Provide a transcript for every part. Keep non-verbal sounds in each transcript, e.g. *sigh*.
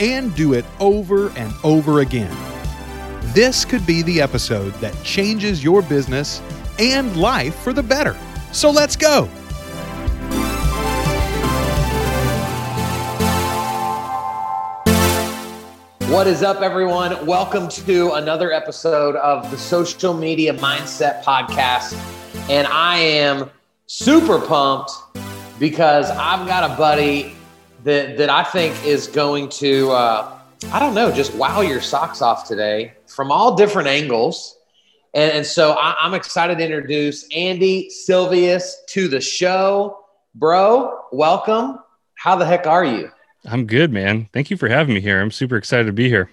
and do it over and over again. This could be the episode that changes your business and life for the better. So let's go. What is up, everyone? Welcome to another episode of the Social Media Mindset Podcast. And I am super pumped because I've got a buddy that, that I think is going to, uh, I don't know, just wow your socks off today from all different angles. And, and so I, I'm excited to introduce Andy Silvius to the show. Bro, welcome. How the heck are you? I'm good, man. Thank you for having me here. I'm super excited to be here.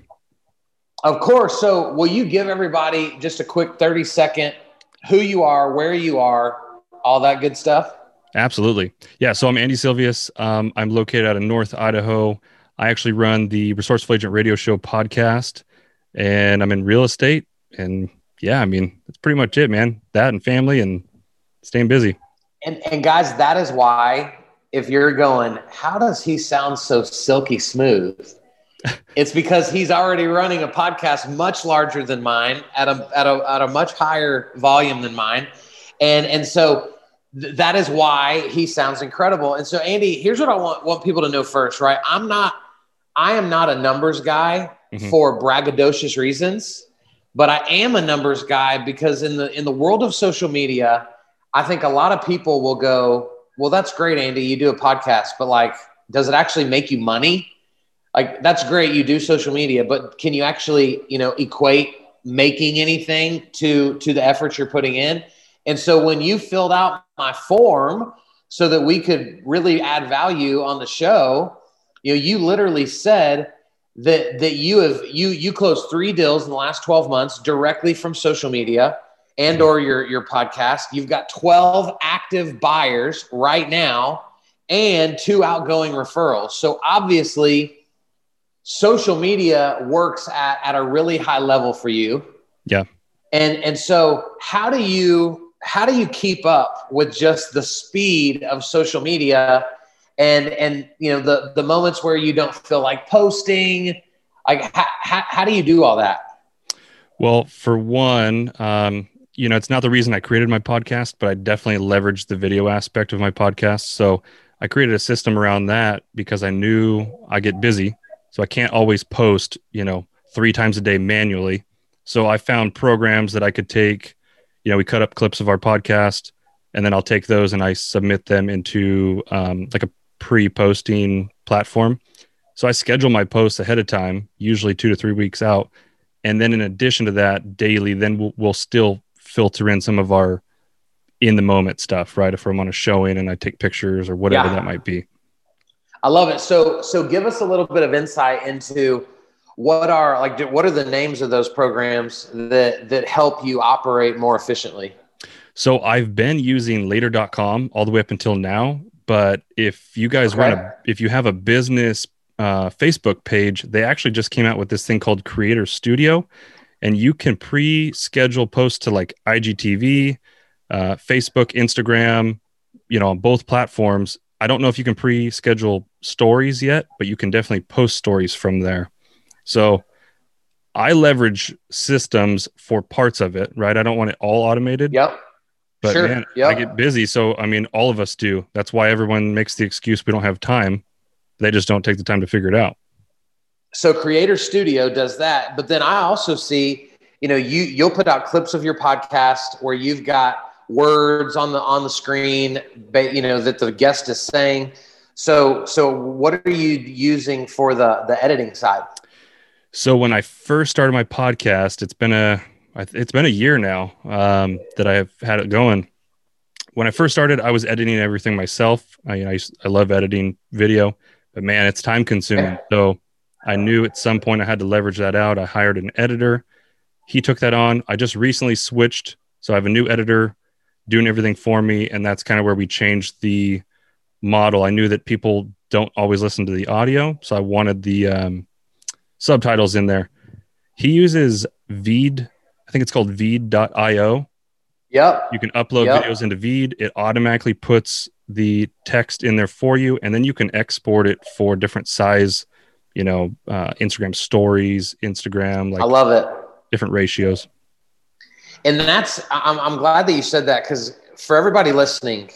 Of course. So, will you give everybody just a quick 30 second who you are, where you are, all that good stuff? Absolutely. Yeah. So, I'm Andy Silvius. Um, I'm located out of North Idaho. I actually run the Resourceful Agent Radio Show podcast, and I'm in real estate. And yeah, I mean, that's pretty much it, man. That and family and staying busy. And, and guys, that is why if you're going, how does he sound so silky smooth? *laughs* it's because he's already running a podcast much larger than mine at a, at a, at a much higher volume than mine. And, and so th- that is why he sounds incredible. And so, Andy, here's what I want, want people to know first, right? I'm not, I am not a numbers guy mm-hmm. for braggadocious reasons, but I am a numbers guy because in the, in the world of social media, I think a lot of people will go, well, that's great, Andy. You do a podcast, but like, does it actually make you money? Like, that's great. You do social media, but can you actually, you know, equate making anything to to the efforts you're putting in? And so when you filled out my form so that we could really add value on the show, you know, you literally said that that you have you you closed three deals in the last 12 months directly from social media and or your your podcast. You've got 12 active buyers right now and two outgoing referrals. So obviously social media works at, at a really high level for you. Yeah. And and so how do you how do you keep up with just the speed of social media and and you know the the moments where you don't feel like posting like how, how, do you do all that well for one um you know, it's not the reason I created my podcast, but I definitely leveraged the video aspect of my podcast. So I created a system around that because I knew I get busy. So I can't always post, you know, three times a day manually. So I found programs that I could take, you know, we cut up clips of our podcast and then I'll take those and I submit them into um, like a pre posting platform. So I schedule my posts ahead of time, usually two to three weeks out. And then in addition to that, daily, then we'll, we'll still filter in some of our in the moment stuff, right? If I'm on a showing and I take pictures or whatever yeah. that might be. I love it. So, so give us a little bit of insight into what are like what are the names of those programs that that help you operate more efficiently? So I've been using later.com all the way up until now, but if you guys okay. run a if you have a business uh, Facebook page, they actually just came out with this thing called Creator Studio and you can pre-schedule posts to like IGTV, uh, Facebook, Instagram, you know, on both platforms. I don't know if you can pre-schedule stories yet, but you can definitely post stories from there. So I leverage systems for parts of it, right? I don't want it all automated. Yep. But sure. man, yep. I get busy. So I mean, all of us do. That's why everyone makes the excuse we don't have time. They just don't take the time to figure it out so creator studio does that but then i also see you know you you'll put out clips of your podcast where you've got words on the on the screen but you know that the guest is saying so so what are you using for the the editing side so when i first started my podcast it's been a it's been a year now um, that i've had it going when i first started i was editing everything myself i I, I love editing video but man it's time consuming so I knew at some point I had to leverage that out. I hired an editor. He took that on. I just recently switched. So I have a new editor doing everything for me. And that's kind of where we changed the model. I knew that people don't always listen to the audio. So I wanted the um, subtitles in there. He uses Veed, I think it's called Veed.io. Yep. You can upload Yep. videos into Veed. It automatically puts the text in there for you, and then you can export it for different size, you know, uh, Instagram stories, Instagram, I love it. different ratios. And that's I'm, I'm glad that you said that because for everybody listening,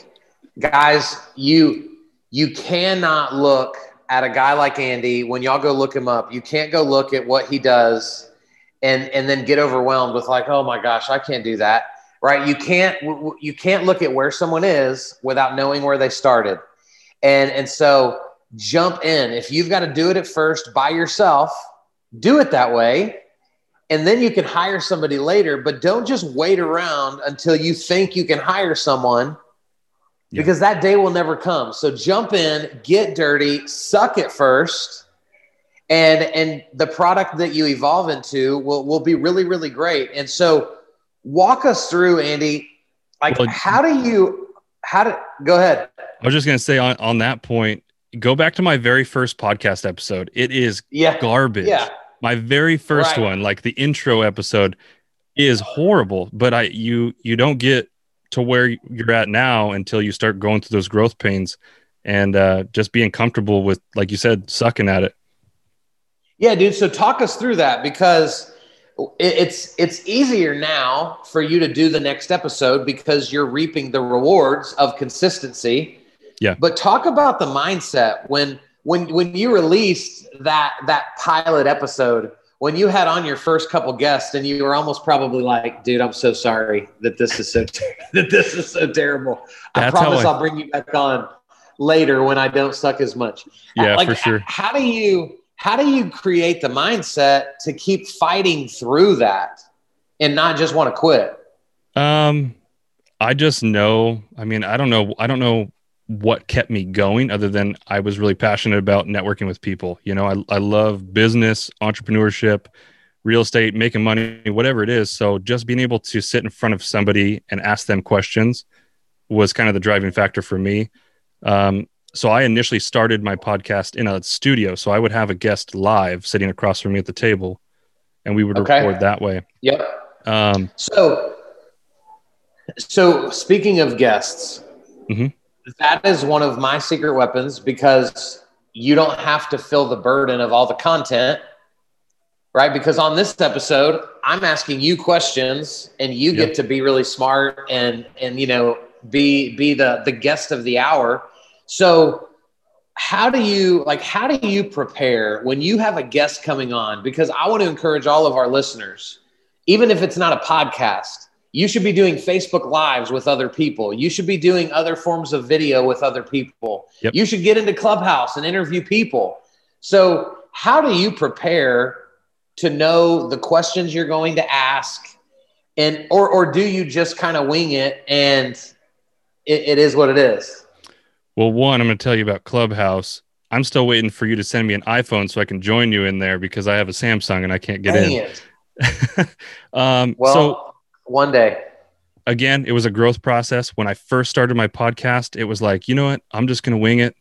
guys, you you cannot look at a guy like Andy when y'all go look him up. You can't go look at what he does and and then get overwhelmed with like, oh my gosh, I can't do that. Right? You can't you can't look at where someone is without knowing where they started. And and so jump in. If you've got to do it at first by yourself, do it that way and then you can hire somebody later but don't just wait around until you think you can hire someone Yeah. because that day will never come so jump in get dirty suck it first and and the product that you evolve into will, will be really really great and so walk us through andy like Well- how do you how do go ahead I was just gonna say on on that point, go back to my very first podcast episode. It is yeah garbage. yeah My very first Right. one, like the intro episode, is horrible. But I you you don't get to where you're at now until you start going through those growth pains and uh, just being comfortable with, like you said, sucking at it. Yeah, dude. So talk us through that because it's it's easier now for you to do the next episode because you're reaping the rewards of consistency. Yeah. But talk about the mindset when when when you released that that pilot episode when you had on your first couple guests and you were almost probably like, dude, I'm so sorry that this is so *laughs* that this is so terrible. I That's promise I- I'll bring you back on later when I don't suck as much. Yeah, like, for sure. How do you how do you create the mindset to keep fighting through that and not just want to quit? Um, I just know. I mean, I don't know. I don't know what kept me going other than I was really passionate about networking with people. You know, I, I love business, entrepreneurship, real estate, making money, whatever it is. So just being able to sit in front of somebody and ask them questions was kind of the driving factor for me. Um, so I initially started my podcast in a studio. So I would have a guest live sitting across from me at the table and we would Okay. record that way. Yep. Um, So, so speaking of guests, Mhm. That is one of my secret weapons because you don't have to feel the burden of all the content, right? Because on this episode, I'm asking you questions, and you Yep. get to be really smart and and you know be be the the guest of the hour. So how do you like how do you prepare when you have a guest coming on because i want to encourage all of our listeners even if it's not a podcast you should be doing facebook lives with other people you should be doing other forms of video with other people Yep. you should get into clubhouse and interview people so how do you prepare to know the questions you're going to ask and or or do you just kind of wing it and it, it is what it is Well, one, I'm going to tell you about Clubhouse. I'm still waiting for you to send me an iPhone so I can join you in there because I have a Samsung and I can't get Dang in. *laughs* um, well so one day again, it was a growth process. When I first started my podcast, it was like, you know what, I'm just going to wing it.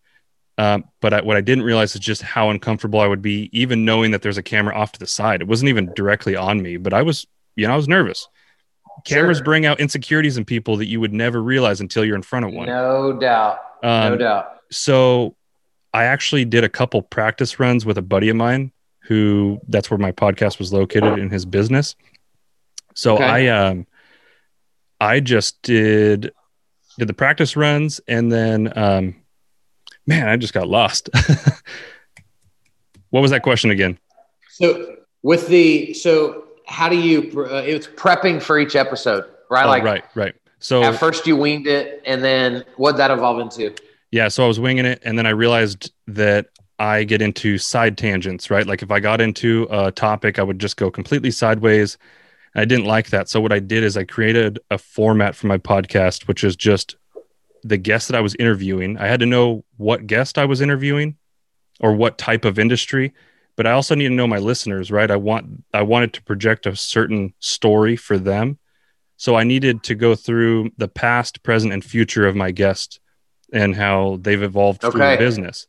Um, but I, what I didn't realize is just how uncomfortable I would be, even knowing that there's a camera off to the side. It wasn't even directly on me, but I was, you know, I was nervous. Cameras Sure. bring out insecurities in people that you would never realize until you're in front of one. no doubt no Um, doubt so I actually did a couple practice runs with a buddy of mine who that's where my podcast was located in his business. So Okay. I um I just did did the practice runs and then um man, I just got lost. *laughs* what was that question again? So with the so how do you uh, it's prepping for each episode, right? Oh, like right, right. So at first you winged it, and then what that evolve into? Yeah, so I was winging it, and then I realized that I get into side tangents, right? Like if I got into a topic, I would just go completely sideways. I didn't like that. So what I did is I created a format for my podcast, which is just the guest that I was interviewing. I had to know what guest I was interviewing or what type of industry, but I also need to know my listeners, right? I want I wanted to project a certain story for them. So I needed to go through the past, present, and future of my guest and how they've evolved okay. through the business.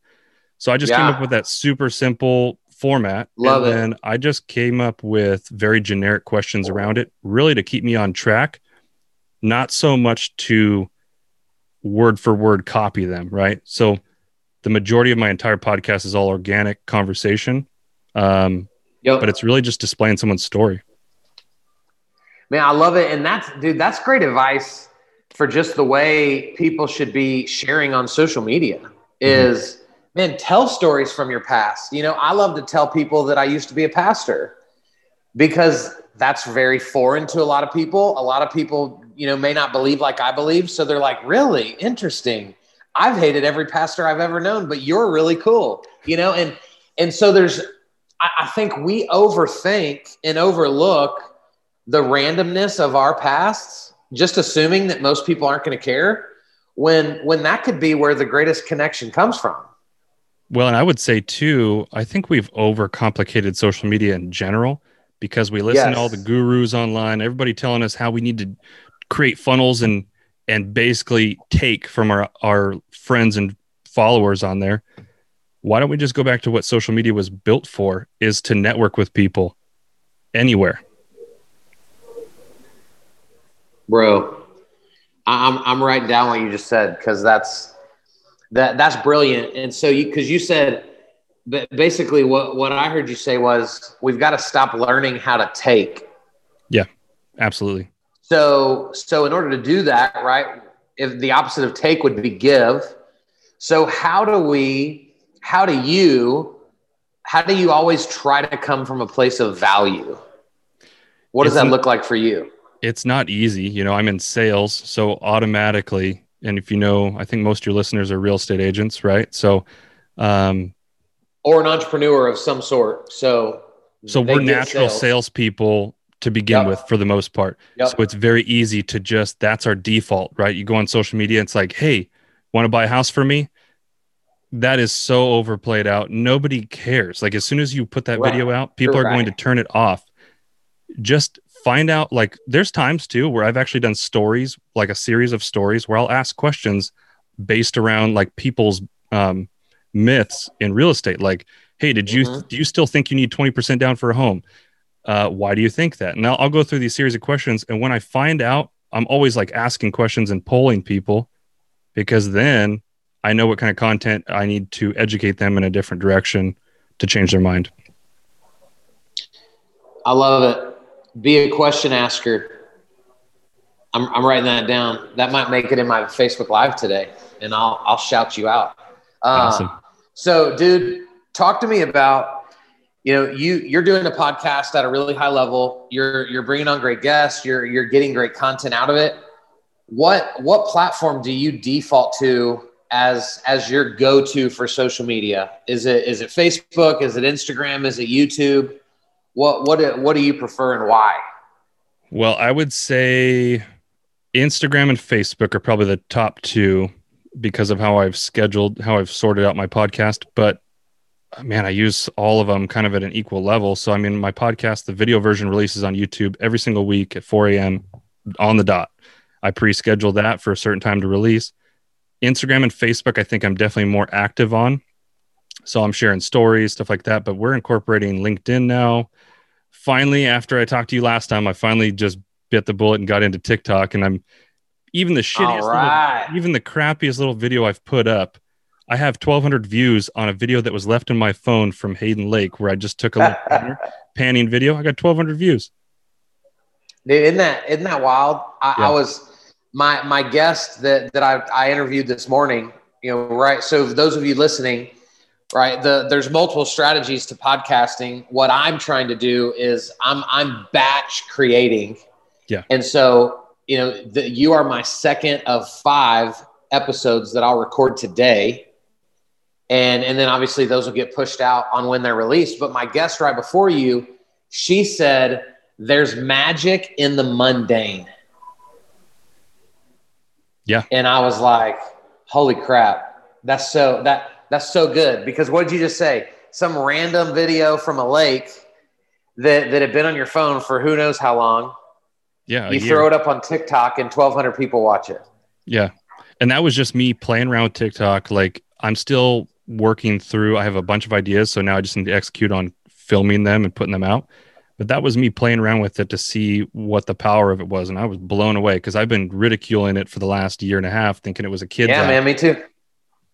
So I just yeah. came up with that super simple format. Love and it. then I just came up with very generic questions around it, really to keep me on track, not so much to word for word copy them, right? So the majority of my entire podcast is all organic conversation. Um, yep. But it's really just displaying someone's story. Man, I love it. And that's, dude, that's great advice for just the way people should be sharing on social media is. Man, tell stories from your past. You know, I love to tell people that I used to be a pastor because that's very foreign to a lot of people. A lot of people, you know, may not believe like I believe. So they're like, really interesting. I've hated every pastor I've ever known, but you're really cool, you know? And, and so there's, I, I think we overthink and overlook the randomness of our pasts, just assuming that most people aren't going to care when, when that could be where the greatest connection comes from. Well, and I would say too, I think we've overcomplicated social media in general because we listen yes. to all the gurus online, everybody telling us how we need to create funnels and and basically take from our our friends and followers on there. Why don't we just go back to what social media was built for is to network with people anywhere. Bro, I'm I'm writing down what you just said because that's that that's brilliant. And so you because you said basically what what I heard you say was we've got to stop learning how to take. Yeah, absolutely. So so in order to do that, right? If the opposite of take would be give. So how do we how do you how do you always try to come from a place of value? What does it's that look like for you? It's not easy. You know, I'm in sales, so automatically, and if you know, I think most of your listeners are real estate agents, right? So um, or an entrepreneur of some sort. So, so we're natural sales. salespeople to begin yep. with for the most part. Yep. So it's very easy to just that's our default, right? You go on social media, it's like, hey, want to buy a house for me? That is so overplayed out. Nobody cares. Like as soon as you put that right. video out, people are right. going to turn it off. Just find out like there's times too where I've actually done stories, like a series of stories where I'll ask questions based around like people's um myths in real estate. Like hey did you mm-hmm. do you still think you need 20% down for a home? Uh, why do you think that? And I'll, I'll go through these series of questions and when i find out i'm always like asking questions and polling people because then i know what kind of content i need to educate them in a different direction to change their mind. I love it be a question asker I'm, I'm writing that down that might make it in my facebook live today and i'll i'll shout you out uh, awesome. So, dude, talk to me about you know you you're doing a podcast at a really high level. You're you're bringing on great guests. You're you're getting great content out of it. What what platform do you default to as as your go to for social media? Is it is it Facebook? Is it Instagram? Is it YouTube? What what what do you prefer and why? Well, I would say Instagram and Facebook are probably the top two because of how I've scheduled, how I've sorted out my podcast. But uh, man, I use all of them kind of at an equal level. So, I mean, my podcast, the video version releases on YouTube every single week at 4 a.m. on the dot. I pre schedule that for a certain time to release. Instagram and Facebook, I think I'm definitely more active on. So I'm sharing stories, stuff like that. But we're incorporating LinkedIn now. Finally, after I talked to you last time, I finally just bit the bullet and got into TikTok. And I'm even the shittiest, right. little, even the crappiest little video I've put up, I have 1,200 views on a video that was left in my phone from Hayden Lake, where I just took a little *laughs* panning video. I got 1,200 views. Dude, isn't that isn't that wild? I, yeah. I was my my guest that that I, I interviewed this morning. You know, right? So those of you listening, right? The there's multiple strategies to podcasting. What I'm trying to do is I'm I'm batch creating. Yeah. And so you know, the, you are my second of five episodes that I'll record today. And, and then obviously those will get pushed out on when they're released. But my guest right before you, she said, there's magic in the mundane. Yeah. And I was like, holy crap. That's so that that's so good because what did you just say? some random video from a lake that that had been on your phone for who knows how long. Yeah. You throw it up on TikTok and 1,200 people watch it. Yeah. And that was just me playing around with TikTok. Like I'm still working through, I have a bunch of ideas. So now I just need to execute on filming them and putting them out. But that was me playing around with it to see what the power of it was. And I was blown away because I've been ridiculing it for the last year and a half, thinking it was a kid. Yeah, app. man, me too.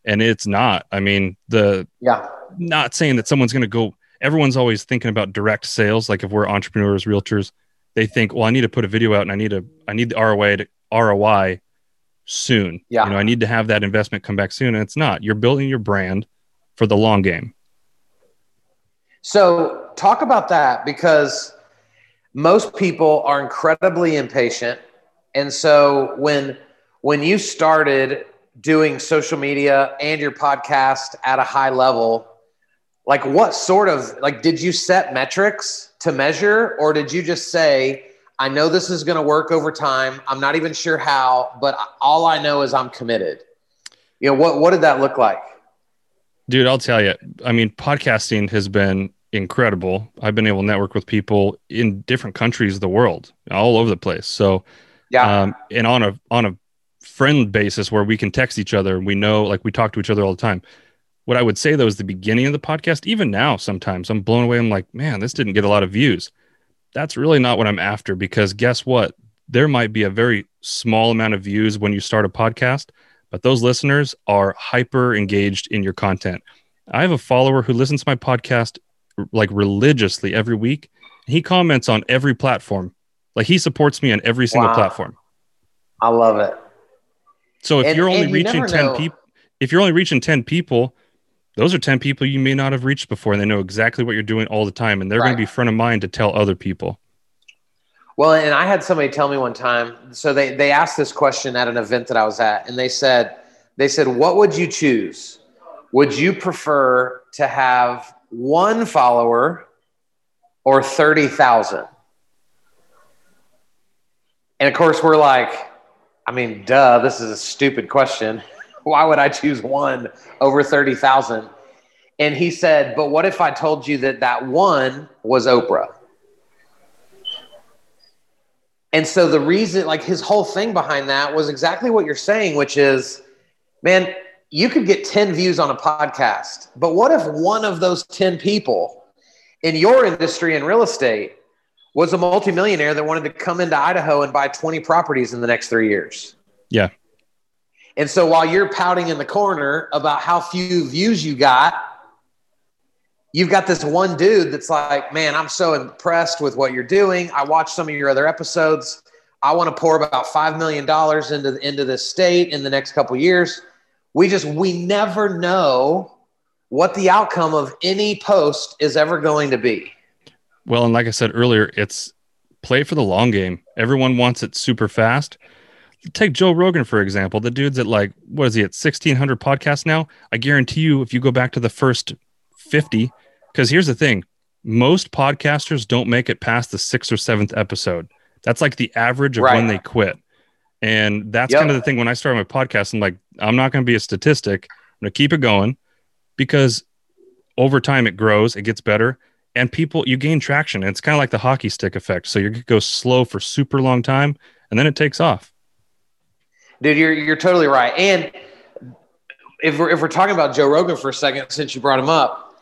And it's not. I mean, the Yeah. not saying that someone's going to go everyone's always thinking about direct sales like if we're entrepreneurs realtors they think well i need to put a video out and i need to i need the roi to roi soon Yeah. you know i need to have that investment come back soon and it's not you're building your brand for the long game So talk about that because most people are incredibly impatient. And so when when you started doing social media and your podcast at a high level, like what sort of like did you set metrics to measure or did you just say I know this is going to work over time. I'm not even sure how, but all I know is I'm committed. You know, what what did that look like? dude i'll tell you i mean podcasting has been incredible i've been able to network with people in different countries of the world all over the place so Yeah. um, and on a on a friend basis where we can text each other and we know like we talk to each other all the time. What i would say though is the beginning of the podcast even now sometimes i'm blown away. I'm like man this didn't get a lot of views. That's really not what i'm after because guess what? There might be a very small amount of views when you start a podcast but those listeners are hyper engaged in your content. I have a follower who listens to my podcast like religiously every week. He comments on every platform. Like he supports me on every single Wow. platform. I love it. So if And- you're only you reaching 10 people, if you're only reaching 10 people, those are 10 people you may not have reached before and they know exactly what you're doing all the time and they're going to be front of mind to tell other people. Well, and I had somebody tell me one time. So they they asked this question at an event that I was at, and they said they said, "What would you choose? Would you prefer to have one follower or thirty thousand? And of course, we're like, I mean, duh, this is a stupid question. *laughs* Why would I choose one over thirty thousand? And he said, "But what if I told you that that one was Oprah?" And so the reason, like his whole thing behind that was exactly what you're saying, which is, man, you could get 10 views on a podcast, but what if one of those 10 people in your industry in real estate was a multimillionaire that wanted to come into Idaho and buy 20 properties in the next three years? Yeah. And so while you're pouting in the corner about how few views you got, you've got this one dude that's like, man, I'm so impressed with what you're doing. I watched some of your other episodes. I want to pour about $5 million into, into this state in the next couple years. We just, we never know what the outcome of any post is ever going to be. Well, and like I said earlier, it's play for the long game. Everyone wants it super fast. Take Joe Rogan, for example. The dude's at like, what is he at 1600 podcasts now? I guarantee you, if you go back to the first 50, because here's the thing most podcasters don't make it past the sixth or seventh episode. That's like the average of Right. when they quit. And that's Yep. kind of the thing when I started my podcast. I'm like, I'm not going to be a statistic. I'm going to keep it going because over time it grows, it gets better, and people, you gain traction. It's kind of like the hockey stick effect. So you go slow for super long time and then it takes off. Dude, you're, you're totally right. And if we're, if we're talking about Joe Rogan for a second, since you brought him up,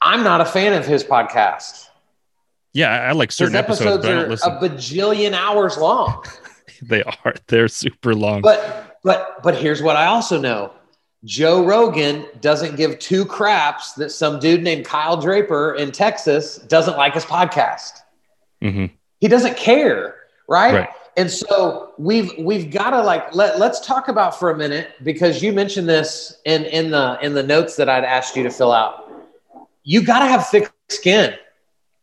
I'm not a fan of his podcast. Yeah, I like His certain episodes, episodes don't are a bajillion hours long. *laughs* they are. They're super long. But but but here's what I also know. Joe Rogan doesn't give two craps that some dude named Kyle Draper in Texas doesn't like his podcast. hmm He doesn't care, right? Right. And so we've we've got to like let let's talk about for a minute because you mentioned this in in the in the notes that I'd asked you to fill out. You got to have thick skin.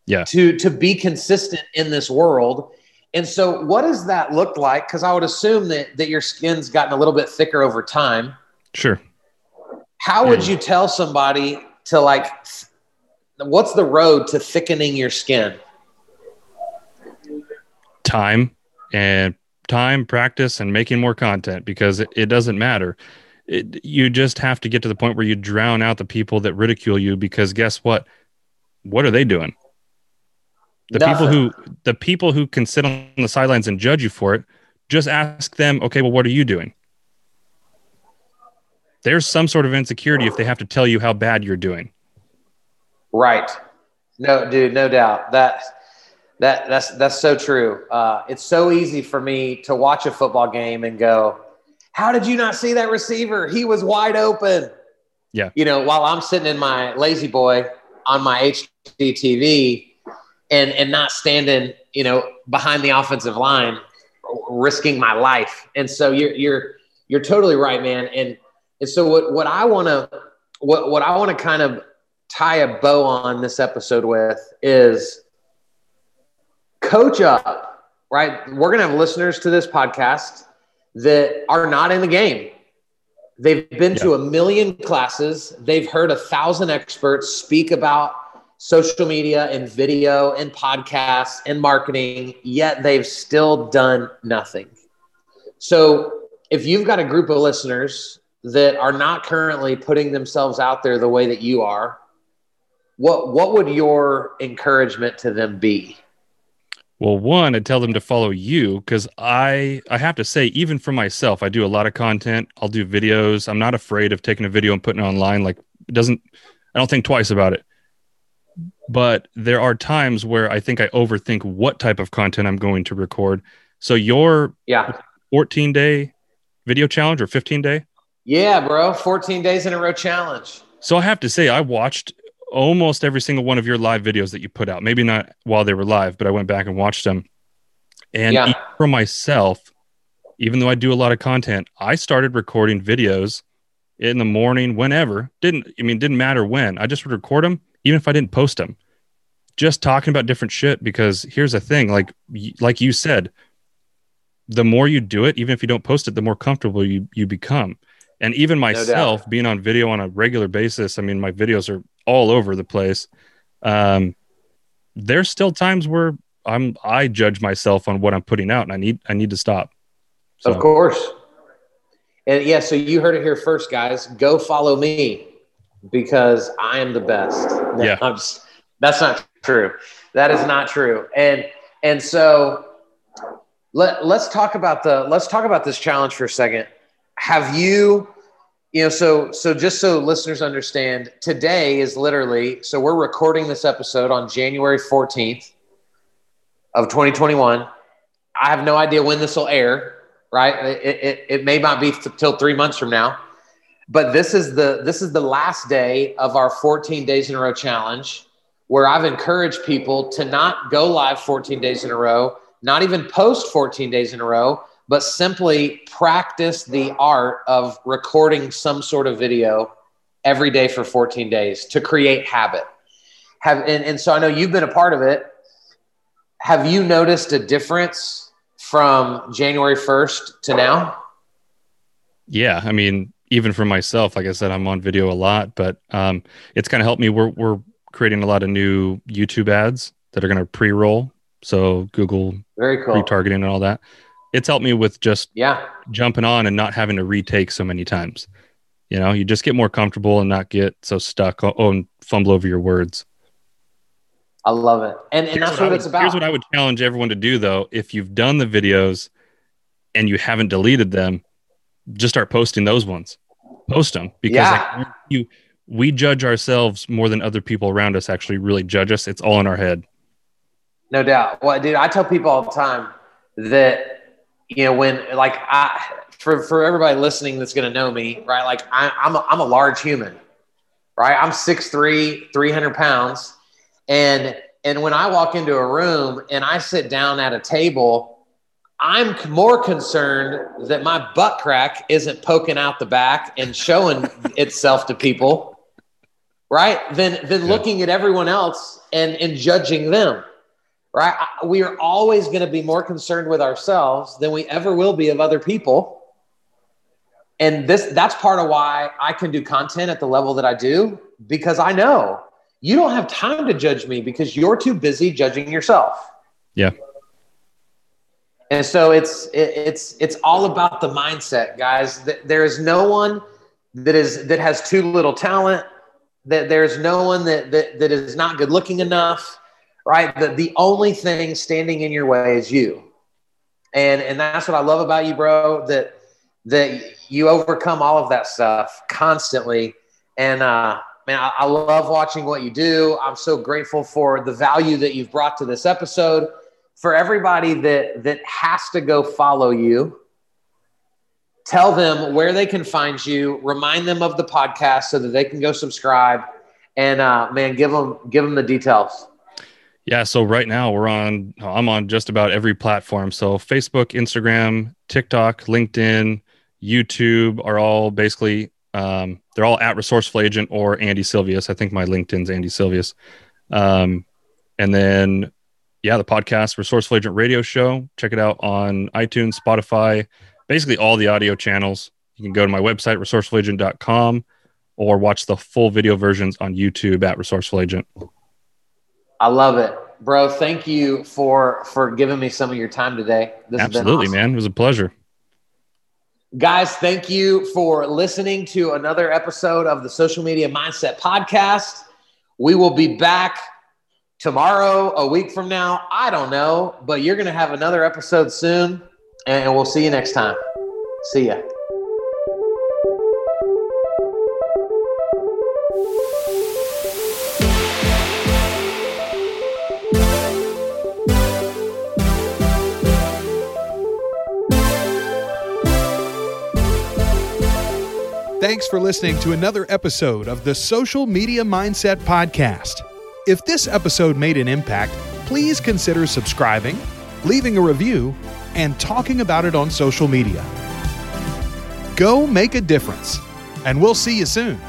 Yeah. To to be consistent in this world. And so what does that look like? Because I would assume that that your skin's gotten a little bit thicker over time. Sure. How would you tell somebody to like what's the road to thickening your skin? Time and time, practice, and making more content because it, it doesn't matter. it, you just have to get to the point where you drown out the people that ridicule you because guess what? What are they doing? The Nothing. people who the people who can sit on the sidelines and judge you for it, just ask them, okay, well, what are you doing? There's some sort of insecurity if they have to tell you how bad you're doing. Right. No, dude, no doubt. That that that's that's so true. Uh, it's so easy for me to watch a football game and go, "How did you not see that receiver? He was wide open." Yeah. You know, while I'm sitting in my lazy boy on my HD TV and and not standing, you know, behind the offensive line, risking my life. And so you're you're you're totally right, man. And and so what what I want to what what I want to kind of tie a bow on this episode with is coach up, right? We're going to have listeners to this podcast that are not in the game. They've been to a million classes, they've heard a thousand experts speak about social media and video and podcasts and marketing, yet they've still done nothing. So if you've got a group of listeners that are not currently putting themselves out there the way that you are, what what would your encouragement to them be? Well, one, I'd tell them to follow you because I I have to say, even for myself, I do a lot of content. I'll do videos. I'm not afraid of taking a video and putting it online. Like it doesn't I don't think twice about it. But there are times where I think I overthink what type of content I'm going to record. So your Yeah. 14 day video challenge or 15 day. Yeah, bro. 14 days in a row challenge. So I have to say, I watched almost every single one of your live videos that you put out. Maybe not while they were live, but I went back and watched them. And Yeah. for myself, even though I do a lot of content, I started recording videos in the morning, whenever. Didn't I mean? Didn't matter when. I just would record them, even if I didn't post them. Just talking about different shit. Because here's the thing, like like you said, the more you do it, even if you don't post it, the more comfortable you you become. And even myself being on video on a regular basis, I mean, my videos are all over the place. Um, there's still times where I'm I judge myself on what I'm putting out, and I need I need to stop. So, Of course. And yeah, so you heard it here first, guys. Go follow me because I am the best. No, Yeah. I'm just, that's not true. That is not true. And and so let let's talk about the let's talk about this challenge for a second. Have you you know so so just so listeners understand today is literally so we're recording this episode on January 14th of 2021 I have no idea when this will air, right? It, it, it may not be th- till three months from now, but this is the this is the last day of our 14 days in a row challenge, where I've encouraged people to not go live 14 days in a row, not even post 14 days in a row, but simply practice the art of recording some sort of video every day for 14 days to create habit. Have and, and so I know you've been a part of it. Have you noticed a difference from January 1st to now? yeah, I mean, even for myself, like I said, I'm on video a lot, but um, it's kind of helped me. We're we're creating a lot of new YouTube ads that are going to pre-roll, so Google Very cool. retargeting and all that. It's helped me with just Yeah. jumping on and not having to retake so many times. You know, you just get more comfortable and not get so stuck oh, and fumble over your words. I love it. And, and Here's that's what, would- it's about. Here's what I would challenge everyone to do though. If you've done the videos and you haven't deleted them, just start posting those ones. Post them because Yeah. Guarantee you, we judge ourselves more than other people around us actually really judge us. It's all in our head. No doubt. Well, dude, I tell people all the time that you know when like I for for everybody listening that's going to know me, right? Like I, I'm a, I'm a large human, right? I'm 6'3", 300 pounds, and and when I walk into a room and I sit down at a table, I'm more concerned that my butt crack isn't poking out the back and showing *laughs* itself to people, right? Than than Yeah. looking at everyone else and and judging them right? We are always going to be more concerned with ourselves than we ever will be of other people. And this that's part of why I can do content at the level that I do because I know you don't have time to judge me because you're too busy judging yourself. Yeah. And so it's it, it's it's all about the mindset, guys. There is no one that is that has too little talent, that there's no one that that, that is not good looking enough, right? That the only thing standing in your way is you. And and that's what I love about you, bro, that that you overcome all of that stuff constantly. And uh man, I, I love watching what you do. I'm so grateful for the value that you've brought to this episode. For everybody that that has to go follow you, tell them where they can find you remind them of the podcast so that they can go subscribe and uh, man give them give them the details yeah so right now we're on i'm on just about every platform so facebook instagram tiktok linkedin youtube are all basically um, they're all at resourceful agent or andy silvius i think my linkedin's andy silvius um, and then yeah the podcast resourceful agent radio show check it out on itunes spotify basically all the audio channels. You can go to my website, resourcefulagent.com, or watch the full video versions on YouTube at Resourceful Agent. I love it. Bro, thank you for for giving me some of your time today. This Absolutely, awesome. man. It was a pleasure. Guys, thank you for listening to another episode of the Social Media Mindset Podcast. We will be back tomorrow, a week from now. I don't know, but you're going to have another episode soon. And we'll see you next time. See ya. Thanks for listening to another episode of the Social Media Mindset Podcast. If this episode made an impact, please consider subscribing, leaving a review, and talking about it on social media. Go make a difference, and we'll see you soon.